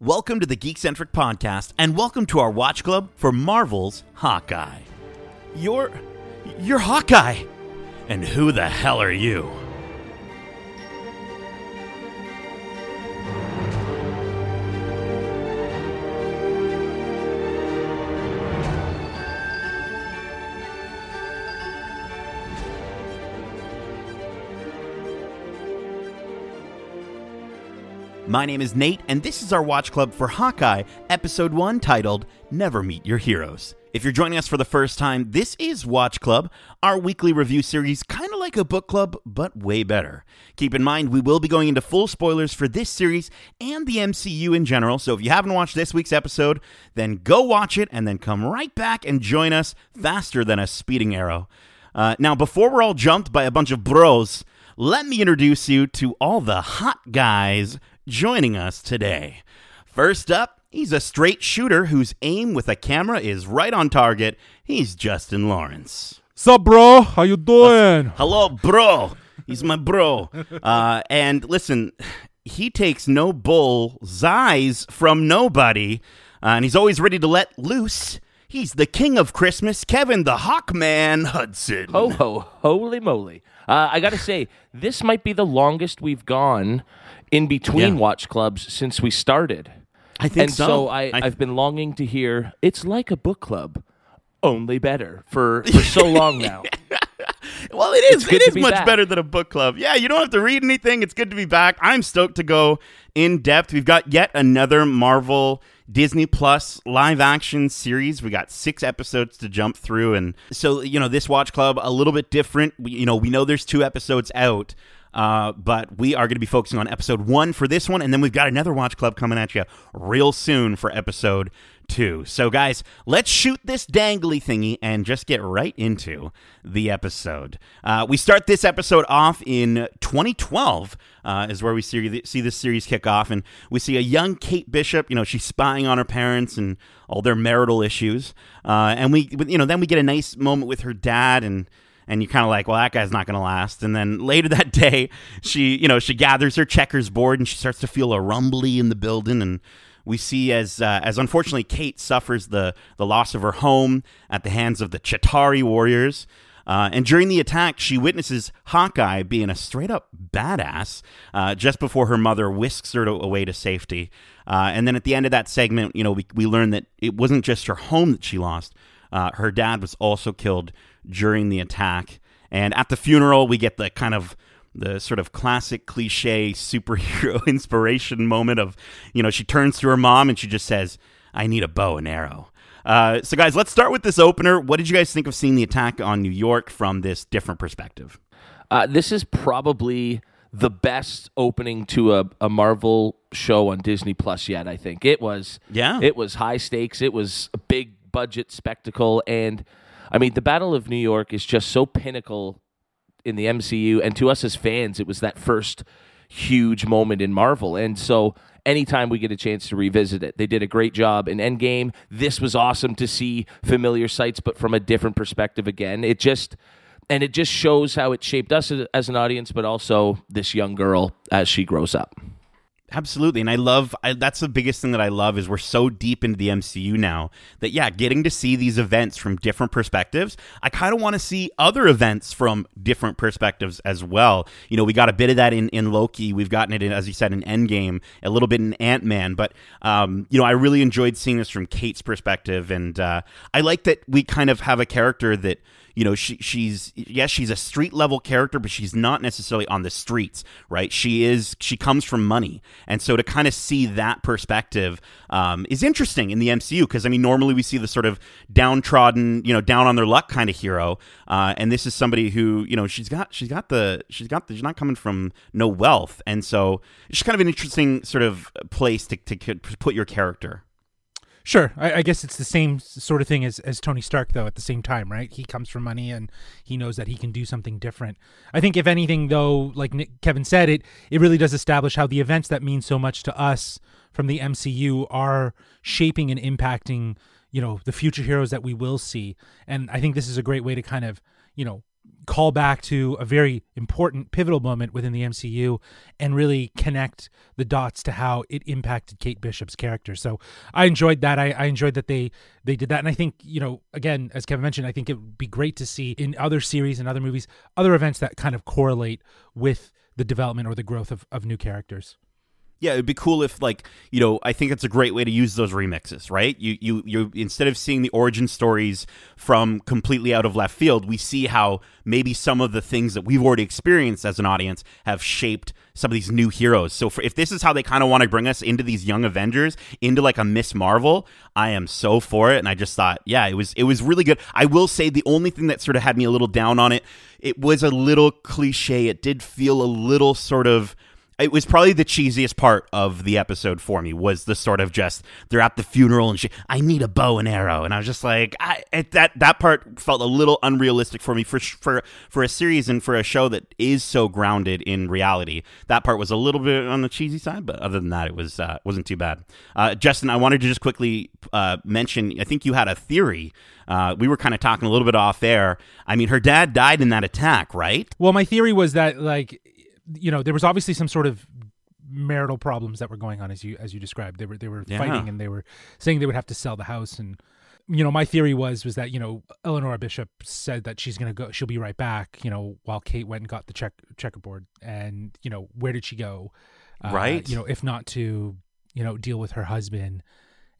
Welcome to the Geekcentric Podcast, and welcome to our watch club for Marvel's Hawkeye. You're. You're Hawkeye! And who the hell are you? My name is Nate, and this is our watch club for Hawkeye, episode 1, titled Never Meet Your Heroes. If you're joining us for the first time, this is Watch Club, our weekly review series, kind of like a book club, but way better. Keep in mind, we will be going into full spoilers for this series and the MCU in general, so if you haven't watched this week's episode, then go watch it and then come right back and join us faster than a speeding arrow. Uh, now, before we're all jumped by a bunch of bros, let me introduce you to all the hot guys joining us today. First up, he's a straight shooter whose aim with a camera is right on target. He's Justin Lawrence. Sup, bro? How you doing? Hello, bro. He's my bro. Uh, and listen, he takes no bull eyes from nobody, uh, and he's always ready to let loose. He's the king of Christmas, Kevin the Hawkman Hudson. Ho ho, holy moly! Uh, I got to say, this might be the longest we've gone in between Yeah. watch clubs since we started. I think and so. I, I- I've been longing to hear it's like a book club, only better for, for so long now. Well, it is. It is be much back. better than a book club. Yeah, you don't have to read anything. It's good to be back. I'm stoked to go in depth. We've got yet another Marvel Disney Plus live action series. We got six episodes to jump through, and so you know this watch club a little bit different. We, you know, we know there's two episodes out. Uh, but we are going to be focusing on episode one for this one, and then we've got another watch club coming at you real soon for episode two. So, guys, let's shoot this dangly thingy and just get right into the episode. Uh, we start this episode off in 2012, uh, is where we see see this series kick off, and we see a young Kate Bishop. You know, she's spying on her parents and all their marital issues, uh, and we, you know, then we get a nice moment with her dad and and you're kind of like, well, that guy's not going to last. And then later that day, she, you know, she gathers her checkers board and she starts to feel a rumbly in the building. And we see as, uh, as unfortunately Kate suffers the the loss of her home at the hands of the Chitauri warriors. Uh, and during the attack, she witnesses Hawkeye being a straight up badass uh, just before her mother whisks her to, away to safety. Uh, and then at the end of that segment, you know, we, we learn that it wasn't just her home that she lost. Uh, her dad was also killed during the attack. And at the funeral, we get the kind of the sort of classic cliche superhero inspiration moment of, you know, she turns to her mom and she just says, I need a bow and arrow. Uh, so, guys, let's start with this opener. What did you guys think of seeing the attack on New York from this different perspective? Uh, this is probably the best opening to a, a Marvel show on Disney Plus yet. I think it was. Yeah. it was high stakes. It was a big budget spectacle, and I mean, the Battle of New York is just so pinnacle in the MCU, and to us as fans, it was that first huge moment in Marvel, and so. Anytime we get a chance to revisit it, they did a great job in Endgame. This was awesome to see familiar sights, but from a different perspective again. It just and it just shows how it shaped us as- as an audience, but also this young girl as she grows up. Absolutely, and I love I, that's the biggest thing that I love is we're so deep into the MCU now that yeah, getting to see these events from different perspectives. I kind of want to see other events from different perspectives as well. You know, we got a bit of that in in Loki. We've gotten it in, as you said, in Endgame, a little bit in Ant Man, but um, you know, I really enjoyed seeing this from Kate's perspective, and uh, I like that we kind of have a character that you know she she's yes she's a street level character but she's not necessarily on the streets right? She is she comes from money. And so to kind of see that perspective um, is interesting in the mcu because i mean normally we see the sort of downtrodden you know down on their luck kind of hero uh, and this is somebody who you know she's got she's got the she's got the, she's not coming from no wealth. And so it's kind of an interesting sort of place to, to, to put your character Sure. I, I guess it's the same sort of thing as, as Tony Stark, though, at the same time, right? He comes from money and he knows that he can do something different. I think, if anything, though, like Nick, Kevin said, it, it really does establish how the events that mean so much to us from the MCU are shaping and impacting, you know, the future heroes that we will see. And I think this is a great way to kind of, you know, call back to a very important pivotal moment within the MCU and really connect the dots to how it impacted Kate Bishop's character. So I enjoyed that. I, I enjoyed that they they did that, and I think you know again as Kevin mentioned, I think it would be great to see in other series and other movies other events that kind of correlate with the development or the growth of, of new characters. Yeah, it'd be cool if like, you know, I think it's a great way to use those remixes, right? You you you instead of seeing the origin stories from completely out of left field, we see how maybe some of the things that we've already experienced as an audience have shaped some of these new heroes. So for, if this is how they kind of want to bring us into these young Avengers, into like a Miss Marvel, I am so for it and I just thought, yeah, it was it was really good. I will say the only thing that sort of had me a little down on it, it was a little cliche. It did feel a little sort of it was probably the cheesiest part of the episode for me was the sort of just they're at the funeral and she I need a bow and arrow and I was just like I that that part felt a little unrealistic for me for for for a series and for a show that is so grounded in reality that part was a little bit on the cheesy side but other than that it was uh, wasn't too bad uh, Justin I wanted to just quickly uh, mention I think you had a theory uh, we were kind of talking a little bit off air. I mean, her dad died in that attack, right? Well, my theory was that like you know there was obviously some sort of marital problems that were going on as you as you described. They were they were Yeah. fighting and they were saying they would have to sell the house and you know my theory was was that you know Eleanor Bishop said that she's gonna go she'll be right back you know while Kate went and got the check checkerboard and you know where did she go Uh, Right. you know if not to you know deal with her husband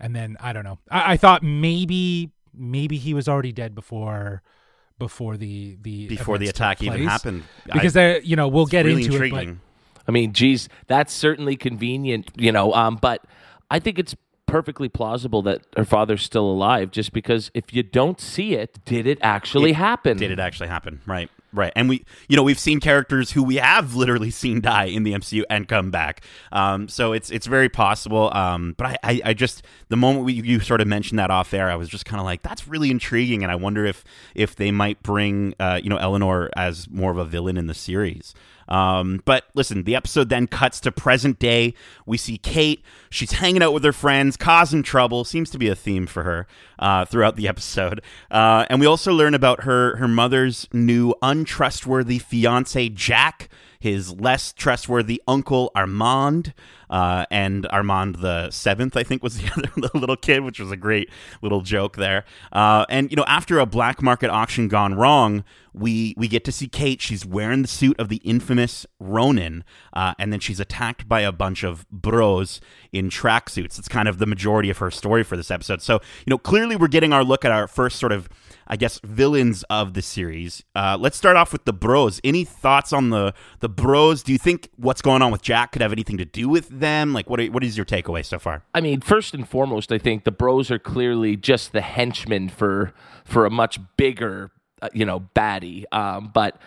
and then I don't know I, I thought maybe maybe he was already dead before before the the Before the attack even happened, because I, they you know we'll get really into intriguing. it I mean, geez, that's certainly convenient, you know. Um, but I think it's perfectly plausible that her father's still alive, just because if you don't see it, did it actually happen? Did it actually happen? Right, right. And we, you know, we've seen characters who we have literally seen die in the MCU and come back. Um, so it's it's very possible. Um, but I, I, I just the moment we, you sort of mentioned that off air, I was just kind of like, that's really intriguing, and I wonder if if they might bring, uh, you know, Eleanor as more of a villain in the series. Um, but listen, the episode then cuts to present day. We see Kate. She's hanging out with her friends, causing trouble. Seems to be a theme for her uh, throughout the episode. Uh, and we also learn about her her mother's new untrustworthy fiance, Jack. His less trustworthy uncle Armand, uh, and Armand the seventh, I think, was the other the little kid, which was a great little joke there. Uh, and you know, after a black market auction gone wrong, we we get to see Kate. She's wearing the suit of the infamous Ronin, uh, and then she's attacked by a bunch of bros in tracksuits. It's kind of the majority of her story for this episode. So you know, clearly we're getting our look at our first sort of. I guess villains of the series. Uh, let's start off with the Bros. Any thoughts on the the Bros? Do you think what's going on with Jack could have anything to do with them? Like, what are, what is your takeaway so far? I mean, first and foremost, I think the Bros are clearly just the henchmen for for a much bigger, uh, you know, baddie. Um, but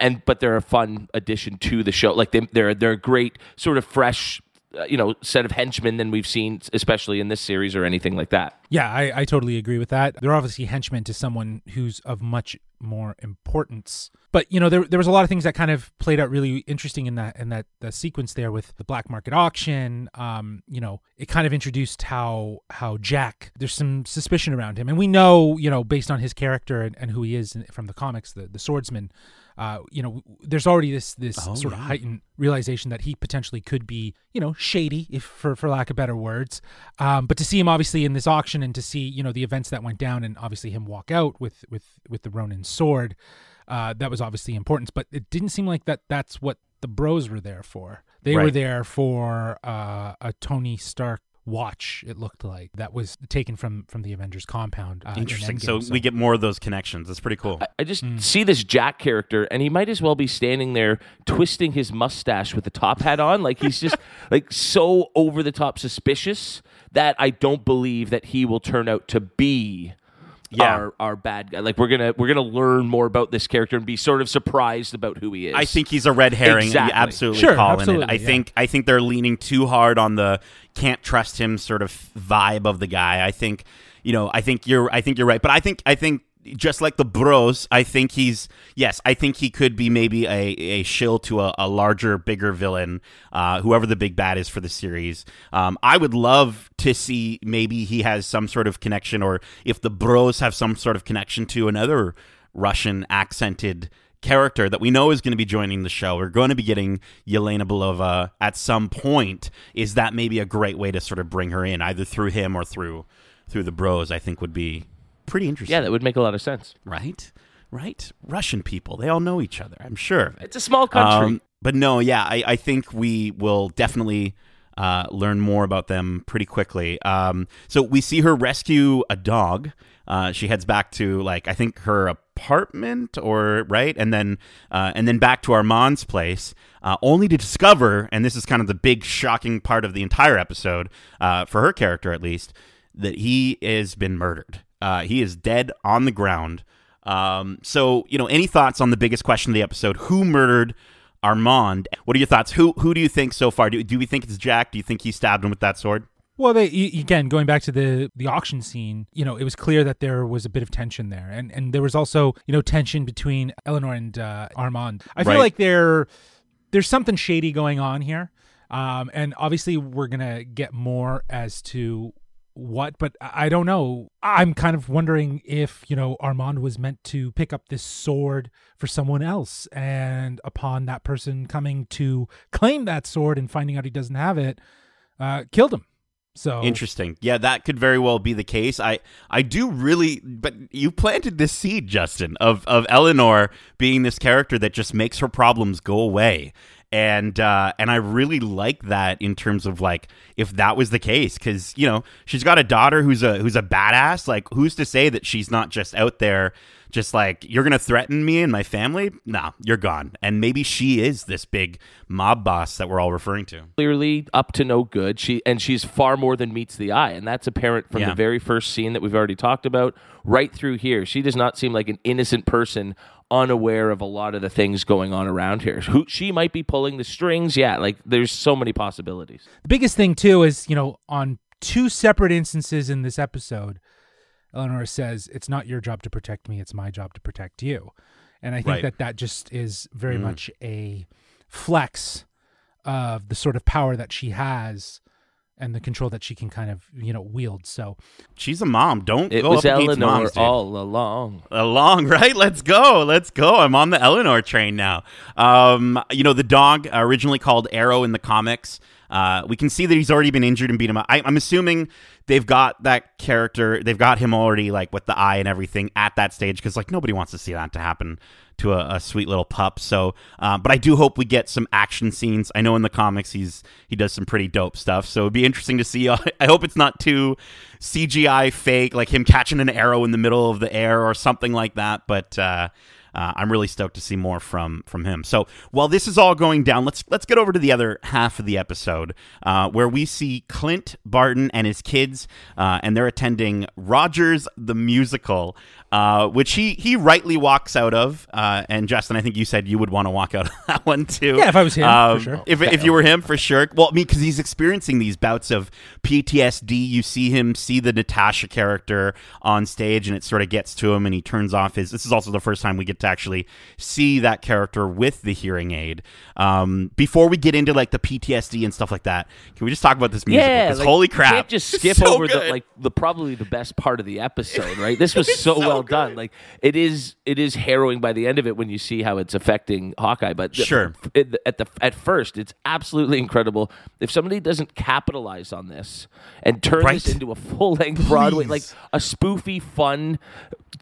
and but they're a fun addition to the show. Like they, they're they're a great sort of fresh, you know, set of henchmen than we've seen, especially in this series or anything like that. Yeah, I, I totally agree with that. They're obviously henchmen to someone who's of much more importance. But you know, there there was a lot of things that kind of played out really interesting in that in that the sequence there with the black market auction. Um, you know, it kind of introduced how how Jack there's some suspicion around him, and we know you know based on his character and, and who he is from the comics, the the swordsman. Uh, you know, there's already this this Oh, sort of heightened realization that he potentially could be, you know, shady, if for for lack of better words. Um, but to see him obviously in this auction and to see, you know, the events that went down and obviously him walk out with with with the Ronin sword, uh, that was obviously important. But it didn't seem like that. That's what the Bros were there for. They were there for uh, a Tony Stark watch. It looked like that was taken from from the Avengers compound. Uh, in Interesting. Endgame, So, we get more of those connections. That's pretty cool. I, I just see this Jack character, and he might as well be standing there twisting his mustache with the top hat on, like he's just like so over the top suspicious that I don't believe that he will turn out to be. Yeah. Our, our bad guy. Like we're gonna we're gonna learn more about this character and be sort of surprised about who he is. I think he's a red herring. Exactly. Absolutely Sure, calling absolutely, it. I yeah. think I think they're leaning too hard on the can't trust him sort of vibe of the guy. I think you know. I think you're. I think you're right. But I think I think just like the Bros, I think he's yes. I think he could be maybe a, a shill to a, a larger, bigger villain, uh, whoever the big bad is for the series. Um, I would love to see maybe he has some sort of connection, or if the Bros have some sort of connection to another Russian accented character that we know is going to be joining the show. We're going to be getting Yelena Belova at some point. Is that maybe a great way to sort of bring her in, either through him or through through the Bros? I think would be pretty interesting. Yeah, that would make a lot of sense. right, right. Russian people, they all know each other. I'm sure. It's a small country. Um, but no, yeah, I, I think we will definitely uh, learn more about them pretty quickly. Um, so we see her rescue a dog. Uh, she heads back to like I think her apartment or right, and then uh, and then back to Armand's place, uh, only to discover, and this is kind of the big shocking part of the entire episode uh, for her character at least, that he has been murdered. Uh, he is dead on the ground. Um, so you know, any thoughts on the biggest question of the episode? Who murdered? Armand. What are your thoughts? Who who do you think so far? Do, do we think it's Jack? Do you think he stabbed him with that sword? Well, they again going back to the the auction scene. You know, it was clear that there was a bit of tension there, and and there was also you know tension between Eleanor and uh, Armand. I feel Right. like there there's something shady going on here, um, and obviously we're gonna get more as to what, but I don't know. I'm kind of wondering if you know Armand was meant to pick up this sword for someone else, and upon that person coming to claim that sword and finding out he doesn't have it, uh, killed him. So Interesting. Yeah, that could very well be the case. I I do really, but you planted this seed, Justin, of of Eleanor being this character that just makes her problems go away. And uh, and I really like that in terms of like if that was the case because you know she's got a daughter who's a who's a badass like who's to say that she's not just out there just like you're gonna threaten me and my family nah you're gone and maybe she is this big mob boss that we're all referring to clearly up to no good. She and she's far more than meets the eye, and that's apparent from Yeah. the very first scene that we've already talked about, right through here. She does not seem like an innocent person, unaware of a lot of the things going on around here. Who she might be pulling the strings? Yeah, like there's so many possibilities. The biggest thing too is, you know, on two separate instances in this episode, Eleanor says, "It's not your job to protect me; it's my job to protect you." And I think Right. that that just is very Mm. much a flex of the sort of power that she has and the control that she can kind of, you know, wield. So, she's a mom don't It go was up Eleanor moms, dude. all along. along, right? Let's go. Let's go. I'm on the Eleanor train now. Um, you know, the dog originally called Arrow in the comics. Uh, we can see that he's already been injured and beat him up. I, I'm assuming they've got that character, they've got him already like with the eye and everything at that stage because like nobody wants to see that to happen to a, a sweet little pup. So, uh, but I do hope we get some action scenes. I know in the comics he's he does some pretty dope stuff. So it'd be interesting to see. I hope it's not too CGI fake, like him catching an arrow in the middle of the air or something like that. But uh, I'm really stoked to see more from from him. So while this is all going down, let's let's get over to the other half of the episode uh, where we see Clint Barton and his kids, uh, and they're attending Rogers the musical, uh, which he he rightly walks out of. Uh, and Justin, I think you said you would want to walk out of that one too. Yeah, if I was him, for Um, sure. If if you were him, for sure. Well, I mean, because he's experiencing these bouts of PTSD. You see him see the Natasha character on stage, and it sort of gets to him, and he turns off his. This is also the first time we get to actually see that character with the hearing aid. Um, before we get into like the PTSD and stuff like that, can we just talk about this music? Yeah, like, holy crap! can't just skip so over the like the probably the best part of the episode, right? This was so, so well good. done. Like it is, it is harrowing by the end of it when you see how it's affecting Hawkeye. But Sure. at the, at the at first, it's absolutely incredible. If somebody doesn't capitalize on this and turn Right. this into a full length Broadway, like a spoofy, fun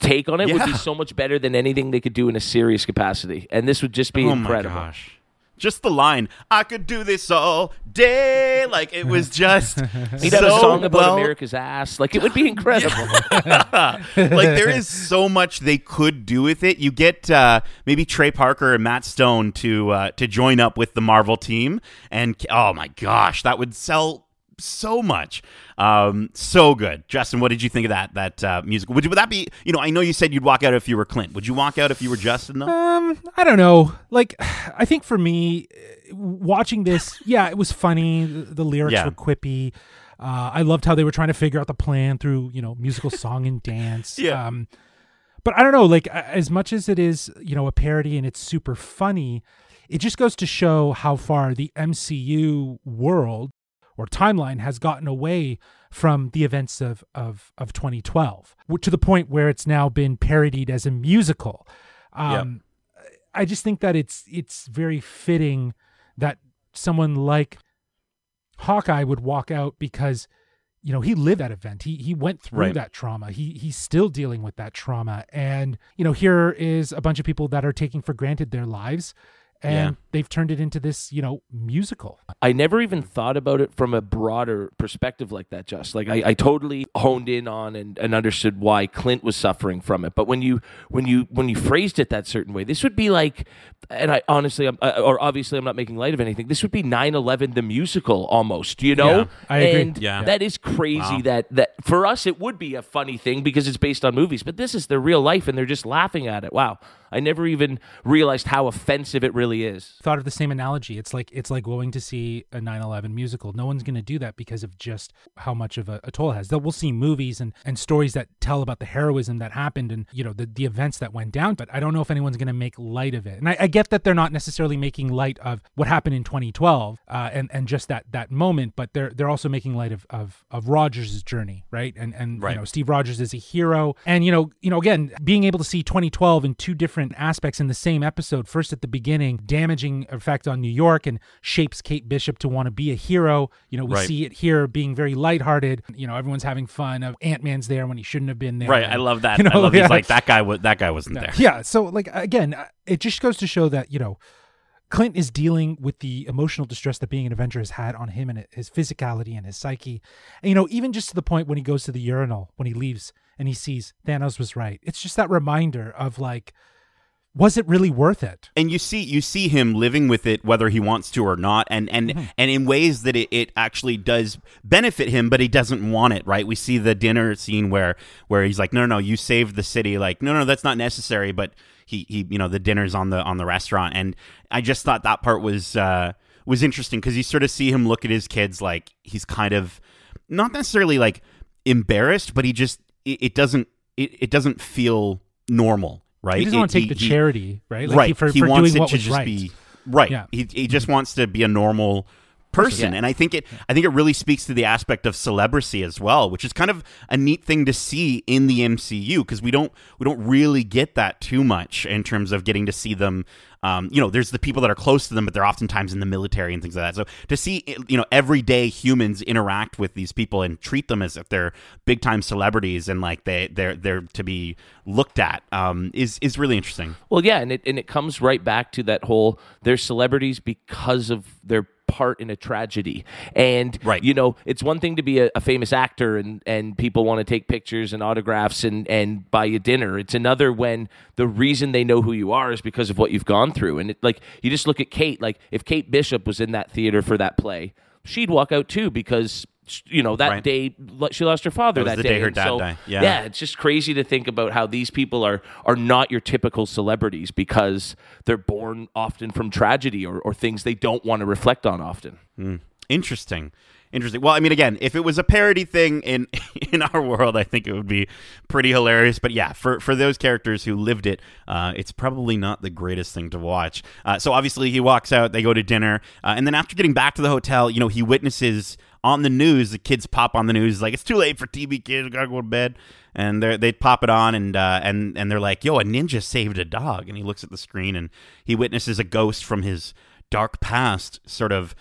take on it, would be so much better than anything they could do in a serious capacity. And this would just be oh incredible. my gosh. Just the line, I could do this all day. Like it was just He'd so have a song about well America's ass. Like it would be incredible. like there is so much they could do with it. You get uh, maybe Trey Parker and Matt Stone to uh, to join up with the Marvel team, and oh my gosh, that would sell so much. Um, so good, Justin. What did you think of that that uh, musical? Would you, would that be? You know, I know you said you'd walk out if you were Clint. Would you walk out if you were Justin? Though. um, I don't know. Like, I think for me, watching this, yeah, it was funny. The, the lyrics Yeah. were quippy. Uh, I loved how they were trying to figure out the plan through, you know, musical song and dance. Yeah. Um, but I don't know. Like, as much as it is, you know, a parody and it's super funny, it just goes to show how far the MCU world or timeline has gotten away from the events of of of 2012 to the point where it's now been parodied as a musical. Um, I just think that it's it's very fitting that someone like Hawkeye would walk out because you know he lived that event he he went through Right. that trauma he he's still dealing with that trauma and you know here is a bunch of people that are taking for granted their lives and Yeah. they've turned it into this you know musical I never even thought about it from a broader perspective like that, just like I, I totally honed in on and, and understood why Clint was suffering from it. But when you when you when you phrased it that certain way, this would be like, and I honestly, I'm, uh, or obviously, I'm not making light of anything. This would be 9/11 the musical almost, you know? Yeah, I agree. And Yeah. that is crazy. Wow. That that for us it would be a funny thing because it's based on movies, but this is their real life, and they're just laughing at it. Wow, I never even realized how offensive it really is. thought of the same analogy. It's like it's like going to see a 9-11 musical. No one's going to do that because of just how much of a, a toll it has. Though we'll see movies and, and stories that tell about the heroism that happened and you know the, the events that went down but i don't know if anyone's going to make light of it. And I, I get that they're not necessarily making light of what happened in 2012 uh, and and just that that moment but they're they're also making light of of, of rogers' journey right? And and Right. you know steve rogers is a hero. And you know you know again being able to see 2012 in two different aspects in the same episode first at the beginning damaging effect on new york and shapes kate bishop to want to be a hero you know we Right. see it here being very lighthearted you know everyone's having fun of ant-man's there when he shouldn't have been there Right. and, I love that. you know, I love yeah. he's like that guy. Was that guy wasn't there? yeah so like again uh, it just goes to show that you know clint is dealing with the emotional distress that being an avenger has had on him and his physicality and his psyche and you know even just to the point when he goes to the urinal when he leaves and he sees thanos was right it's just that reminder of like was it really worth it? And you see you see him living with it whether he wants to or not. And and Mm-hmm. and in ways that it, it actually does benefit him but he doesn't want it right? We see the dinner scene where where he's like no no no you saved the city. Like no no that's not necessary but he he you know the dinner's on the on the restaurant. And i just thought that part was uh was interesting because you sort of see him look at his kids like he's kind of not necessarily like embarrassed but he just it, it doesn't it, it doesn't feel normal right he doesn't It- want to take he- the he- charity right like right. he, for, he for wants doing it what to just right be right. Yeah. He, he just wants to be a normal person, Yeah. and I think it. I think it really speaks to the aspect of celebrity as well, which is kind of a neat thing to see in the MCU because we don't we don't really get that too much in terms of getting to see them. Um, you know, there's the people that are close to them, but they're oftentimes in the military and things like that. So to see, you know, everyday humans interact with these people and treat them as if they're big time celebrities and like they they're they're to be looked at um, is is really interesting. Well, yeah, and it and it comes right back to that whole they're celebrities because of their part in a tragedy. And Right. you know, it's one thing to be a, a famous actor and and people want to take pictures and autographs and and buy you dinner. It's another when the reason they know who you are is because of what you've gone through. And it, like you just look at Kate, like if Kate Bishop was in that theater for that play, she'd walk out too because you know that Right. day she lost her father That that, the day her dad so, died. Yeah. yeah it's just crazy to think about how these people are are not your typical celebrities because they're born often from tragedy or, or things they don't want to reflect on often. Hmm. Interesting. Interesting. Well, I mean, again, if it was a parody thing in in our world, I think it would be pretty hilarious. But yeah, for for those characters who lived it, uh, it's probably not the greatest thing to watch. Uh, so obviously, he walks out. They go to dinner, uh, and then after getting back to the hotel, you know, he witnesses on the news. The kids pop on the news like it's too late for TV kids. Gotta go to bed. And they they pop it on, and uh, and and they're like, "Yo, a ninja saved a dog." And he looks at the screen, and he witnesses a ghost from his dark past, sort of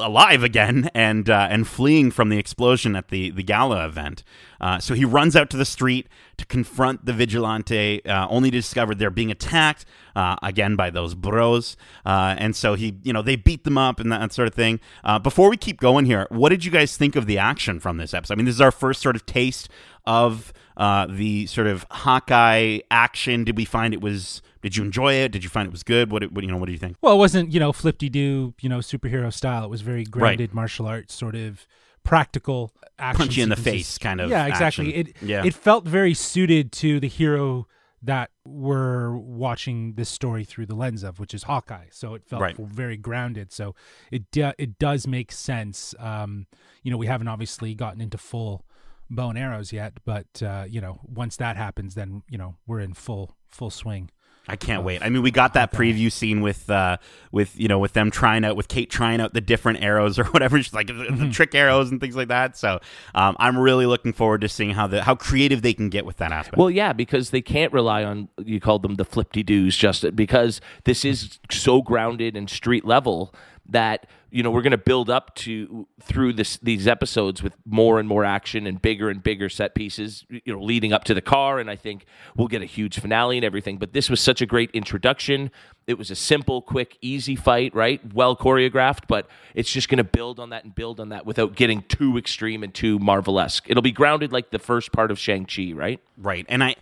alive again and uh, and fleeing from the explosion at the the gala event. Uh, so he runs out to the street to confront the vigilante, uh, only to discover they're being attacked uh, again by those bros. Uh, and so he, you know, they beat them up and that sort of thing. Uh, before we keep going here, what did you guys think of the action from this episode? I mean, this is our first sort of taste of uh, the sort of Hawkeye action. Did we find it was? Did you enjoy it? Did you find it was good? What, what you know? What do you think? Well, it wasn't, you know, flip do, you know, superhero style. It was very grounded martial arts, sort of practical action. Punch you in the face kind of Yeah, exactly. action. It Yeah. it felt very suited to the hero that we're watching this story through the lens of, which is Hawkeye. So it felt Right. very grounded. So it do, it does make sense. Um, you know, we haven't obviously gotten into full bow and arrows yet, but uh, you know, once that happens, then you know we're in full full swing. I can't wait. I mean, we got that preview scene with uh with you know with them trying out with Kate trying out the different arrows or whatever. She's like the, Mm-hmm. the trick arrows and things like that. So um, I'm really looking forward to seeing how the how creative they can get with that aspect. Well, yeah, because they can't rely on you called them the flipty doos, just because this is so grounded and street level that you know we're going to build up to through this these episodes with more and more action and bigger and bigger set pieces you know leading up to the car and i think we'll get a huge finale and everything. But this was such a great introduction. It was a simple quick easy fight right? Well choreographed but it's just going to build on that and build on that without getting too extreme and too marvelesque. It'll be grounded like the first part of shang-chi right? Right. And I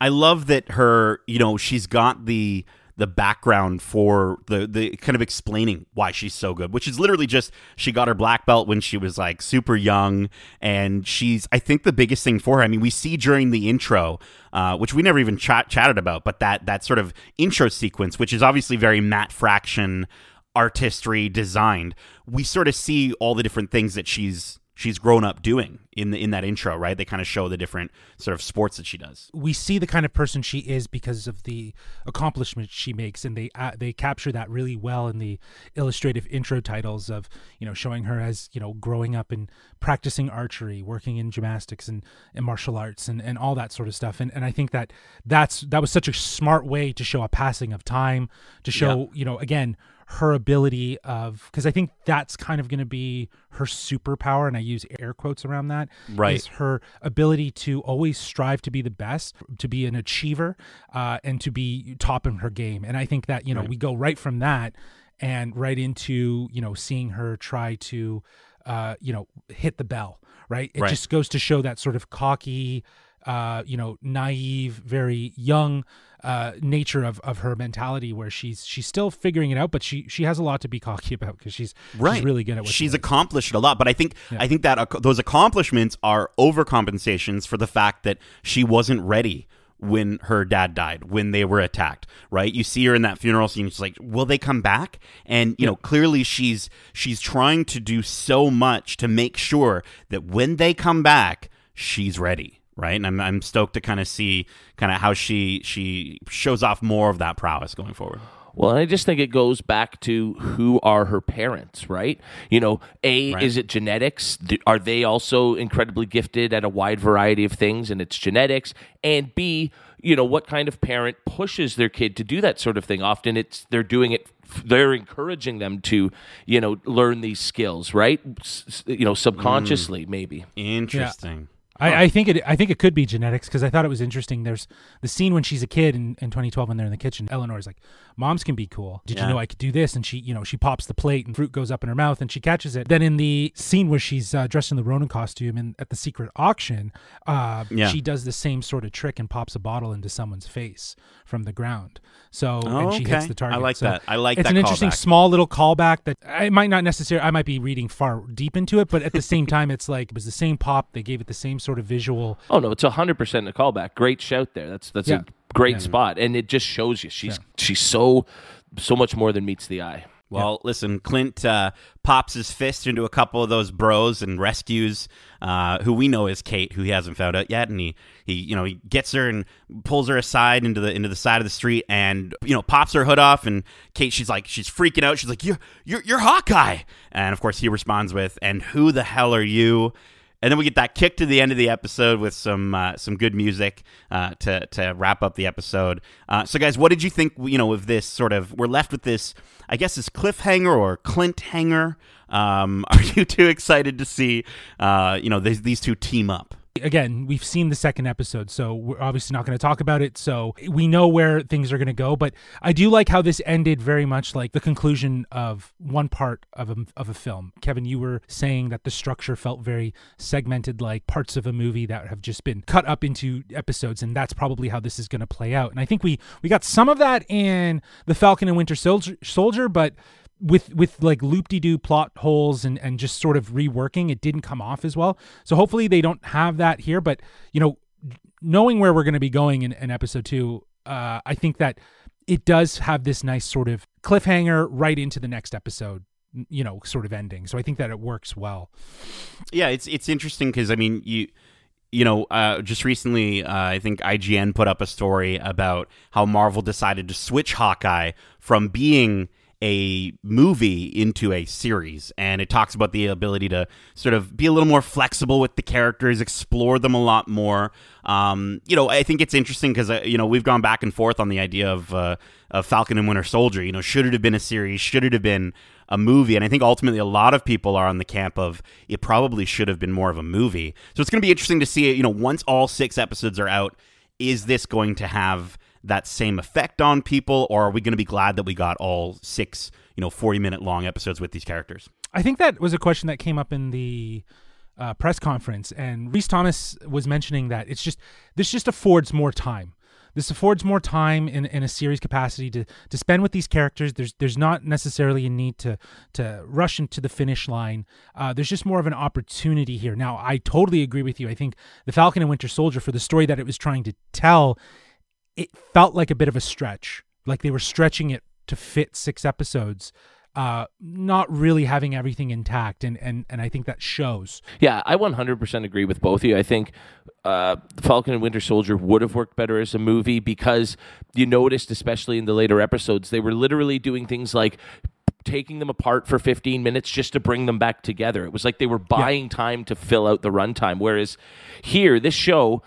I love that her, you know, she's got the the background for the the kind of explaining why she's so good, which is literally just she got her black belt when she was like super young and she's I think the biggest thing for her. I mean, we see during the intro uh, which we never even chat, chatted about, but that that sort of intro sequence, which is obviously very Matt Fraction artistry designed, we sort of see all the different things that she's she's grown up doing in the in that intro, right? They kind of show the different sort of sports that she does. we see the kind of person she is because of the accomplishments she makes and they uh, they capture that really well in the illustrative intro titles of you know showing her as you know growing up and practicing archery working in gymnastics and, and martial arts and, and all that sort of stuff and and I think that that's that was such a smart way to show a passing of time to show you know again her ability of because I think that's kind of going to be her superpower, and I use air quotes around that. Right. is her ability to always strive to be the best, to be an achiever, uh, and to be top in her game. And I think that you know we go right from that and right into you know seeing her try to uh, you know hit the bell. Right. It Right. just goes to show that sort of cocky. Uh, you know, naive, very young uh, nature of, of her mentality, where she's she's still figuring it out, but she she has a lot to be cocky about because she's she's really good at what she's does. accomplished a lot but i think i think that ac- those accomplishments are overcompensations for the fact that she wasn't ready when her dad died when they were attacked right? You see her in that funeral scene she's like will they come back? And you know clearly she's she's trying to do so much to make sure that when they come back she's ready right and i'm, I'm stoked to kind of see kind of how she she shows off more of that prowess going forward Well, I just think it goes back to who are her parents, right? You know, A, Right. is it genetics? Are they also incredibly gifted at a wide variety of things and it's genetics? And B, you know, what kind of parent pushes their kid to do that sort of thing? Often it's they're doing it they're encouraging them to, you know, learn these skills, right? S- you know, subconsciously mm. maybe. interesting I, I think it. I think it could be genetics because I thought it was interesting. There's the scene when she's a kid in, in 2012 when they're in the kitchen. Eleanor's like, "Moms can be cool. Did Yeah. you know I could do this?" And she, you know, she pops the plate and fruit goes up in her mouth and she catches it. Then in the scene where she's uh, dressed in the Ronin costume and at the secret auction, uh, Yeah. she does the same sort of trick and pops a bottle into someone's face from the ground. So Oh, and she hits the target. I like So that. I like that. it's an interesting callback. small little callback that I might not necessarily. I might be reading far deep into it, but at the same time, it's like it was the same pop. They gave it the same sort of visual. Oh no, it's hundred percent a callback. Great shout there. That's that's Yeah. a great spot, and it just shows you she's she's so so much more than meets the eye. Well, listen, Clint uh, pops his fist into a couple of those bros and rescues uh, who we know is Kate, who he hasn't found out yet, and he, he you know he gets her and pulls her aside into the into the side of the street and you know pops her hood off and Kate she's like she's freaking out she's like you're you're you're Hawkeye and of course he responds with and who the hell are you and then we get that kick to the end of the episode with some uh, some good music uh, to to wrap up the episode. Uh, so, guys, what did you think? You know, of this sort of we're left with this, I guess, this cliffhanger or Clint hanger. Um, are you too excited to see, uh, you know, these these two team up? Again, we've seen the second episode, so we're obviously not going to talk about it. So we know where things are going to go. But I do like how this ended very much like the conclusion of one part of a, of a film. Kevin, you were saying that the structure felt very segmented, like parts of a movie that have just been cut up into episodes, and that's probably how this is going to play out. And I think we we got some of that in the Falcon and Winter Soldier, Soldier but with with like loop-de-doo plot holes and and just sort of reworking it didn't come off as well. So hopefully they don't have that here but you know knowing where we're going to be going in, in episode two uh i think that it does have this nice sort of cliffhanger right into the next episode you know sort of ending. So i think that it works well. Yeah, it's it's interesting because I mean you you know, uh, just recently, uh, I think IGN put up a story about how Marvel decided to switch Hawkeye from being a movie into a series. And it talks about the ability to sort of be a little more flexible with the characters, explore them a lot more. Um, you know, I think it's interesting because, uh, you know, we've gone back and forth on the idea of, uh, of Falcon and Winter Soldier. You know, should it have been a series? Should it have been a movie? And I think ultimately a lot of people are on the camp of it probably should have been more of a movie. So it's going to be interesting to see, you know, once all six episodes are out, is this going to have that same effect on people, or are we going to be glad that we got all six, you know, 40 minute long episodes with these characters? I think that was a question that came up in the uh, press conference, and Rhys Thomas was mentioning that it's just this just affords more time. This affords more time in, in a series capacity to, to spend with these characters. There's there's not necessarily a need to to rush into the finish line. Uh, there's just more of an opportunity here. Now, I totally agree with you. I think the Falcon and Winter Soldier, for the story that it was trying to tell, it felt like a bit of a stretch. Like they were stretching it to fit six episodes. Uh, not really having everything intact, and, and and I think that shows. Yeah, I 100% agree with both of you. I think uh, Falcon and Winter Soldier would have worked better as a movie because you noticed, especially in the later episodes, they were literally doing things like taking them apart for 15 minutes just to bring them back together. It was like they were buying yeah. time to fill out the runtime. Whereas here, this show,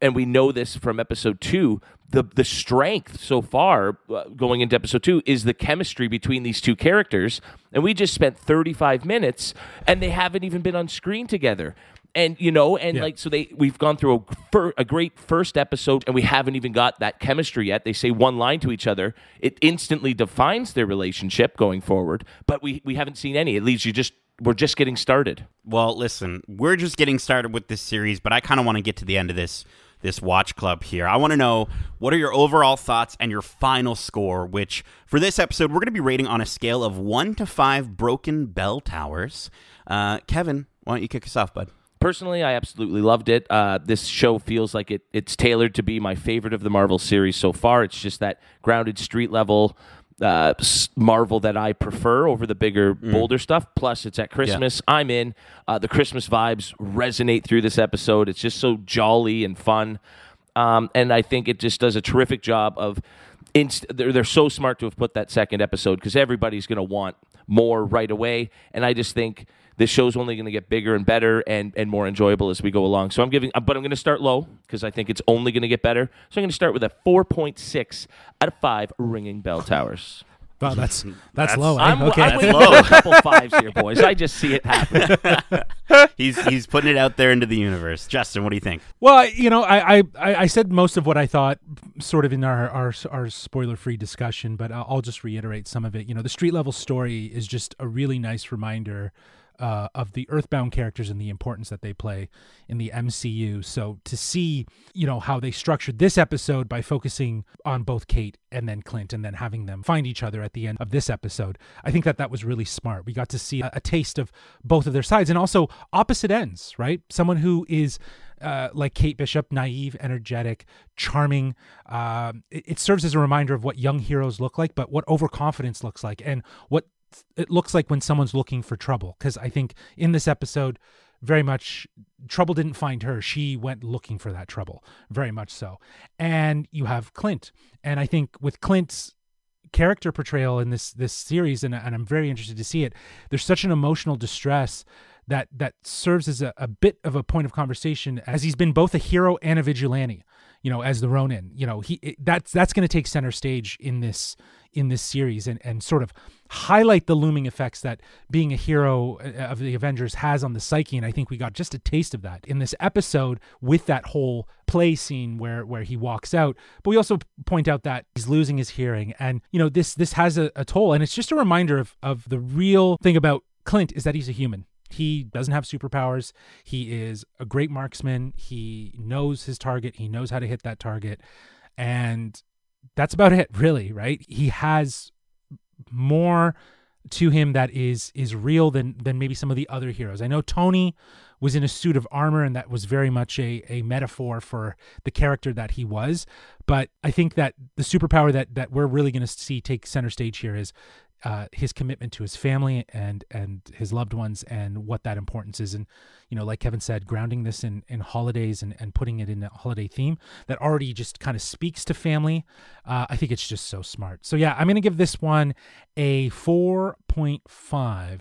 and we know this from episode two, the the strength so far uh, going into episode 2 is the chemistry between these two characters. And we just spent 35 minutes and they haven't even been on screen together. And you know and yeah. like so they we've gone through a, fir- a great first episode and we haven't even got that chemistry yet. They say one line to each other. It instantly defines their relationship going forward but we we haven't seen any. It leaves you just we're just getting started. Well listen we're just getting started with this series but i kind of want to get to the end of this this watch club here. I want to know what are your overall thoughts and your final score, which for this episode, we're going to be rating on a scale of one to five broken bell towers. Uh, Kevin, why don't you kick us off, bud? Personally, I absolutely loved it. Uh, this show feels like it, it's tailored to be my favorite of the Marvel series so far. It's just that grounded street level uh, Marvel that I prefer over the bigger, mm. bolder stuff. Plus, it's at Christmas. Yeah. I'm in. Uh, the Christmas vibes resonate through this episode. It's just so jolly and fun. Um, and I think it just does a terrific job of. Inst- they're, they're so smart to have put that second episode because everybody's going to want more right away. And I just think this show's only going to get bigger and better and, and more enjoyable as we go along. So I'm giving, but I'm going to start low because I think it's only going to get better. So I'm going to start with a 4.6 out of five ringing bell towers. Wow, that's that's, that's low. Eh? I'm, okay, I'm low. a couple fives here, boys. I just see it happen. he's he's putting it out there into the universe. Justin, what do you think? Well, you know, I I, I said most of what I thought, sort of in our our, our spoiler free discussion, but I'll just reiterate some of it. You know, the street level story is just a really nice reminder uh, of the Earthbound characters and the importance that they play in the MCU. So to see, you know, how they structured this episode by focusing on both Kate and then Clint, and then having them find each other at the end of this episode, I think that that was really smart. We got to see a, a taste of both of their sides, and also opposite ends. Right, someone who is. Uh, like Kate Bishop, naive, energetic, charming. Uh, it, it, serves as a reminder of what young heroes look like, but what overconfidence looks like, and what it looks like when someone's looking for trouble because i think in this episode very much trouble didn't find her she went looking for that trouble very much so. And you have clint and i think with clint's character portrayal in this this series and, and i'm very interested to see it there's such an emotional distress that that serves as a, a bit of a point of conversation as he's been both a hero and a vigilante you know as the ronin. You know he it, that's that's going to take center stage in this in this series and, and sort of highlight the looming effects that being a hero uh, of the Avengers has on the psyche. And I think we got just a taste of that in this episode with that whole play scene where where he walks out. But we also point out that he's losing his hearing. And, you know, this this has a, a toll. And it's just a reminder of of the real thing about Clint is that he's a human. He doesn't have superpowers. He is a great marksman. He knows his target. He knows how to hit that target. And that's about it, really, right? He has more to him that is is real than than maybe some of the other heroes. I know Tony was in a suit of armor and that was very much a, a metaphor for the character that he was. But I think that the superpower that that we're really gonna see take center stage here is uh, his commitment to his family and and his loved ones and what that importance is. And you know like kevin said grounding this in in holidays and, and putting it in a holiday theme that already just kind of speaks to family uh, i think it's just so smart. So yeah i'm gonna give this one a 4.5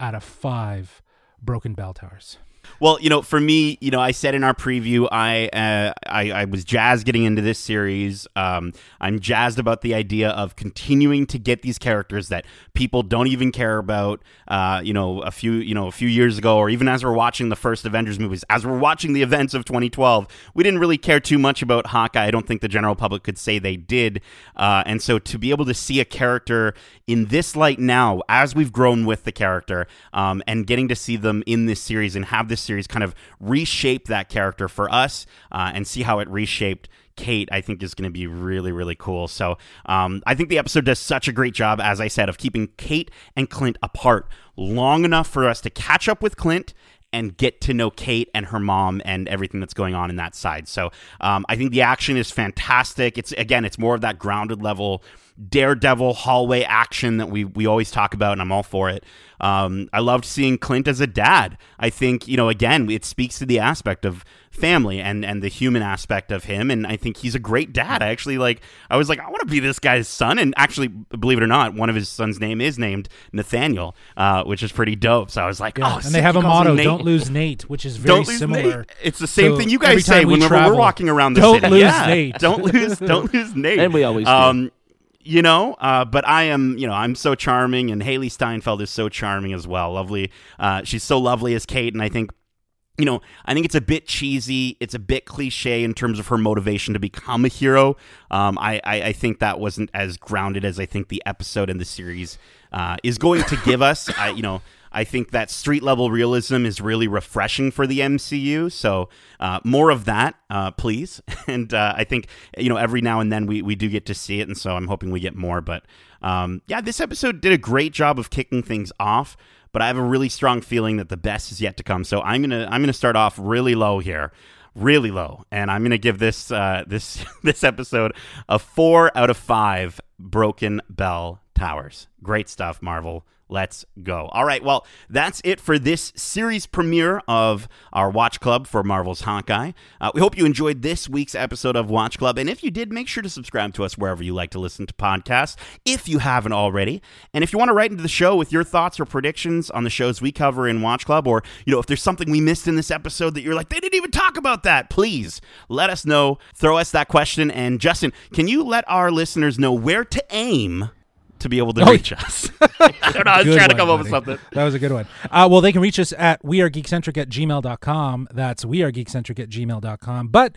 out of 5 broken bell towers Well, you know, for me, you know, I said in our preview, I uh, I, I was jazzed getting into this series. Um, I'm jazzed about the idea of continuing to get these characters that people don't even care about. Uh, you know, a few you know a few years ago, or even as we're watching the first Avengers movies, as we're watching the events of 2012, we didn't really care too much about Hawkeye. I don't think the general public could say they did. Uh, and so to be able to see a character in this light now, as we've grown with the character, um, and getting to see them in this series and have this series kind of reshape that character for us uh, and see how it reshaped Kate, I think is going to be really, really cool. So um, I think the episode does such a great job, as I said, of keeping Kate and Clint apart long enough for us to catch up with Clint and get to know Kate and her mom and everything that's going on in that side. So um, I think the action is fantastic. It's again, it's more of that grounded level daredevil hallway action that we we always talk about, and I'm all for it. Um, I loved seeing Clint as a dad. I think you know again, it speaks to the aspect of family and and the human aspect of him, and I think he's a great dad. I actually like. I was like, I want to be this guy's son, and actually, believe it or not, one of his son's name is named Nathaniel, uh, which is pretty dope. So I was like, Yeah, oh, and sick, they have a motto: "Don't lose Nate," which is very Don't similar. Nate. It's the same So thing you guys say time we whenever travel, we're walking around the "Don't city. lose yeah, Nate." Don't lose, don't lose Nate. And we always do. Um, you know, uh, but I am, you know, I'm so charming, and Hailee Steinfeld is so charming as well. Lovely. Uh, she's so lovely as Kate, and I think you know, I think it's a bit cheesy. It's a bit cliche in terms of her motivation to become a hero. Um, I, I, I think that wasn't as grounded as I think the episode in the series uh, is going to give us. I, you know, I think that street level realism is really refreshing for the MCU. So uh, more of that, uh, please. And uh, I think you know every now and then we we do get to see it, and so I'm hoping we get more. But um, yeah, this episode did a great job of kicking things off but I have a really strong feeling that the best is yet to come. So I'm gonna I'm gonna start off really low here, really low, and I'm gonna give this uh, this this episode a four out of five Broken Bell Towers. Great stuff, Marvel. Let's go. All right, well, that's it for this series premiere of our Watch Club for Marvel's Hawkeye. Uh, we hope you enjoyed this week's episode of Watch Club. And if you did, make sure to subscribe to us wherever you like to listen to podcasts, if you haven't already. And if you want to write into the show with your thoughts or predictions on the shows we cover in Watch Club, or, you know, if there's something we missed in this episode that you're like, they didn't even talk about that, please let us know. Throw us that question. And Justin, can you let our listeners know where to aim? To be able to Oh, reach us. I don't know. I was Good trying to one, come up with something. That was a good one. Uh, well, they can reach us at wearegeekcentric at gmail.com. That's wearegeekcentric at gmail.com. But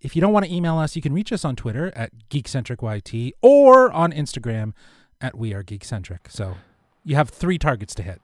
if you don't want to email us, you can reach us on Twitter at geekcentricyt or on Instagram at wearegeekcentric. So you have three targets to hit.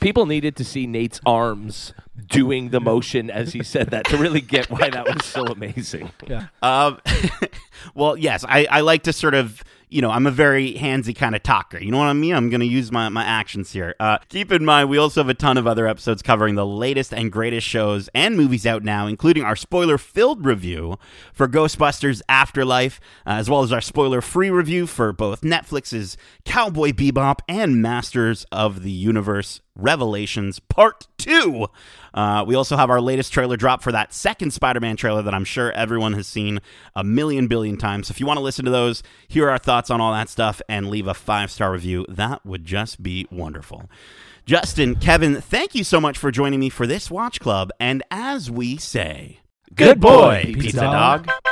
People needed to see Nate's arms doing the motion as he said that to really get why that was so amazing. Yeah. Um, well, yes, I, I like to sort of, you know, I'm a very handsy kind of talker. You know what I mean? I'm going to use my, my actions here. Uh, keep in mind, we also have a ton of other episodes covering the latest and greatest shows and movies out now, including our spoiler filled review for Ghostbusters Afterlife, uh, as well as our spoiler free review for both Netflix's Cowboy Bebop and Masters of the Universe Revelations Part 2. Uh, we also have our latest trailer drop for that second Spider Man trailer that I'm sure everyone has seen a million billion times. So if you want to listen to those, hear our thoughts on all that stuff, and leave a five star review, that would just be wonderful. Justin, Kevin, thank you so much for joining me for this Watch Club. And as we say, Good boy, Pizza, Pizza dog. Dog.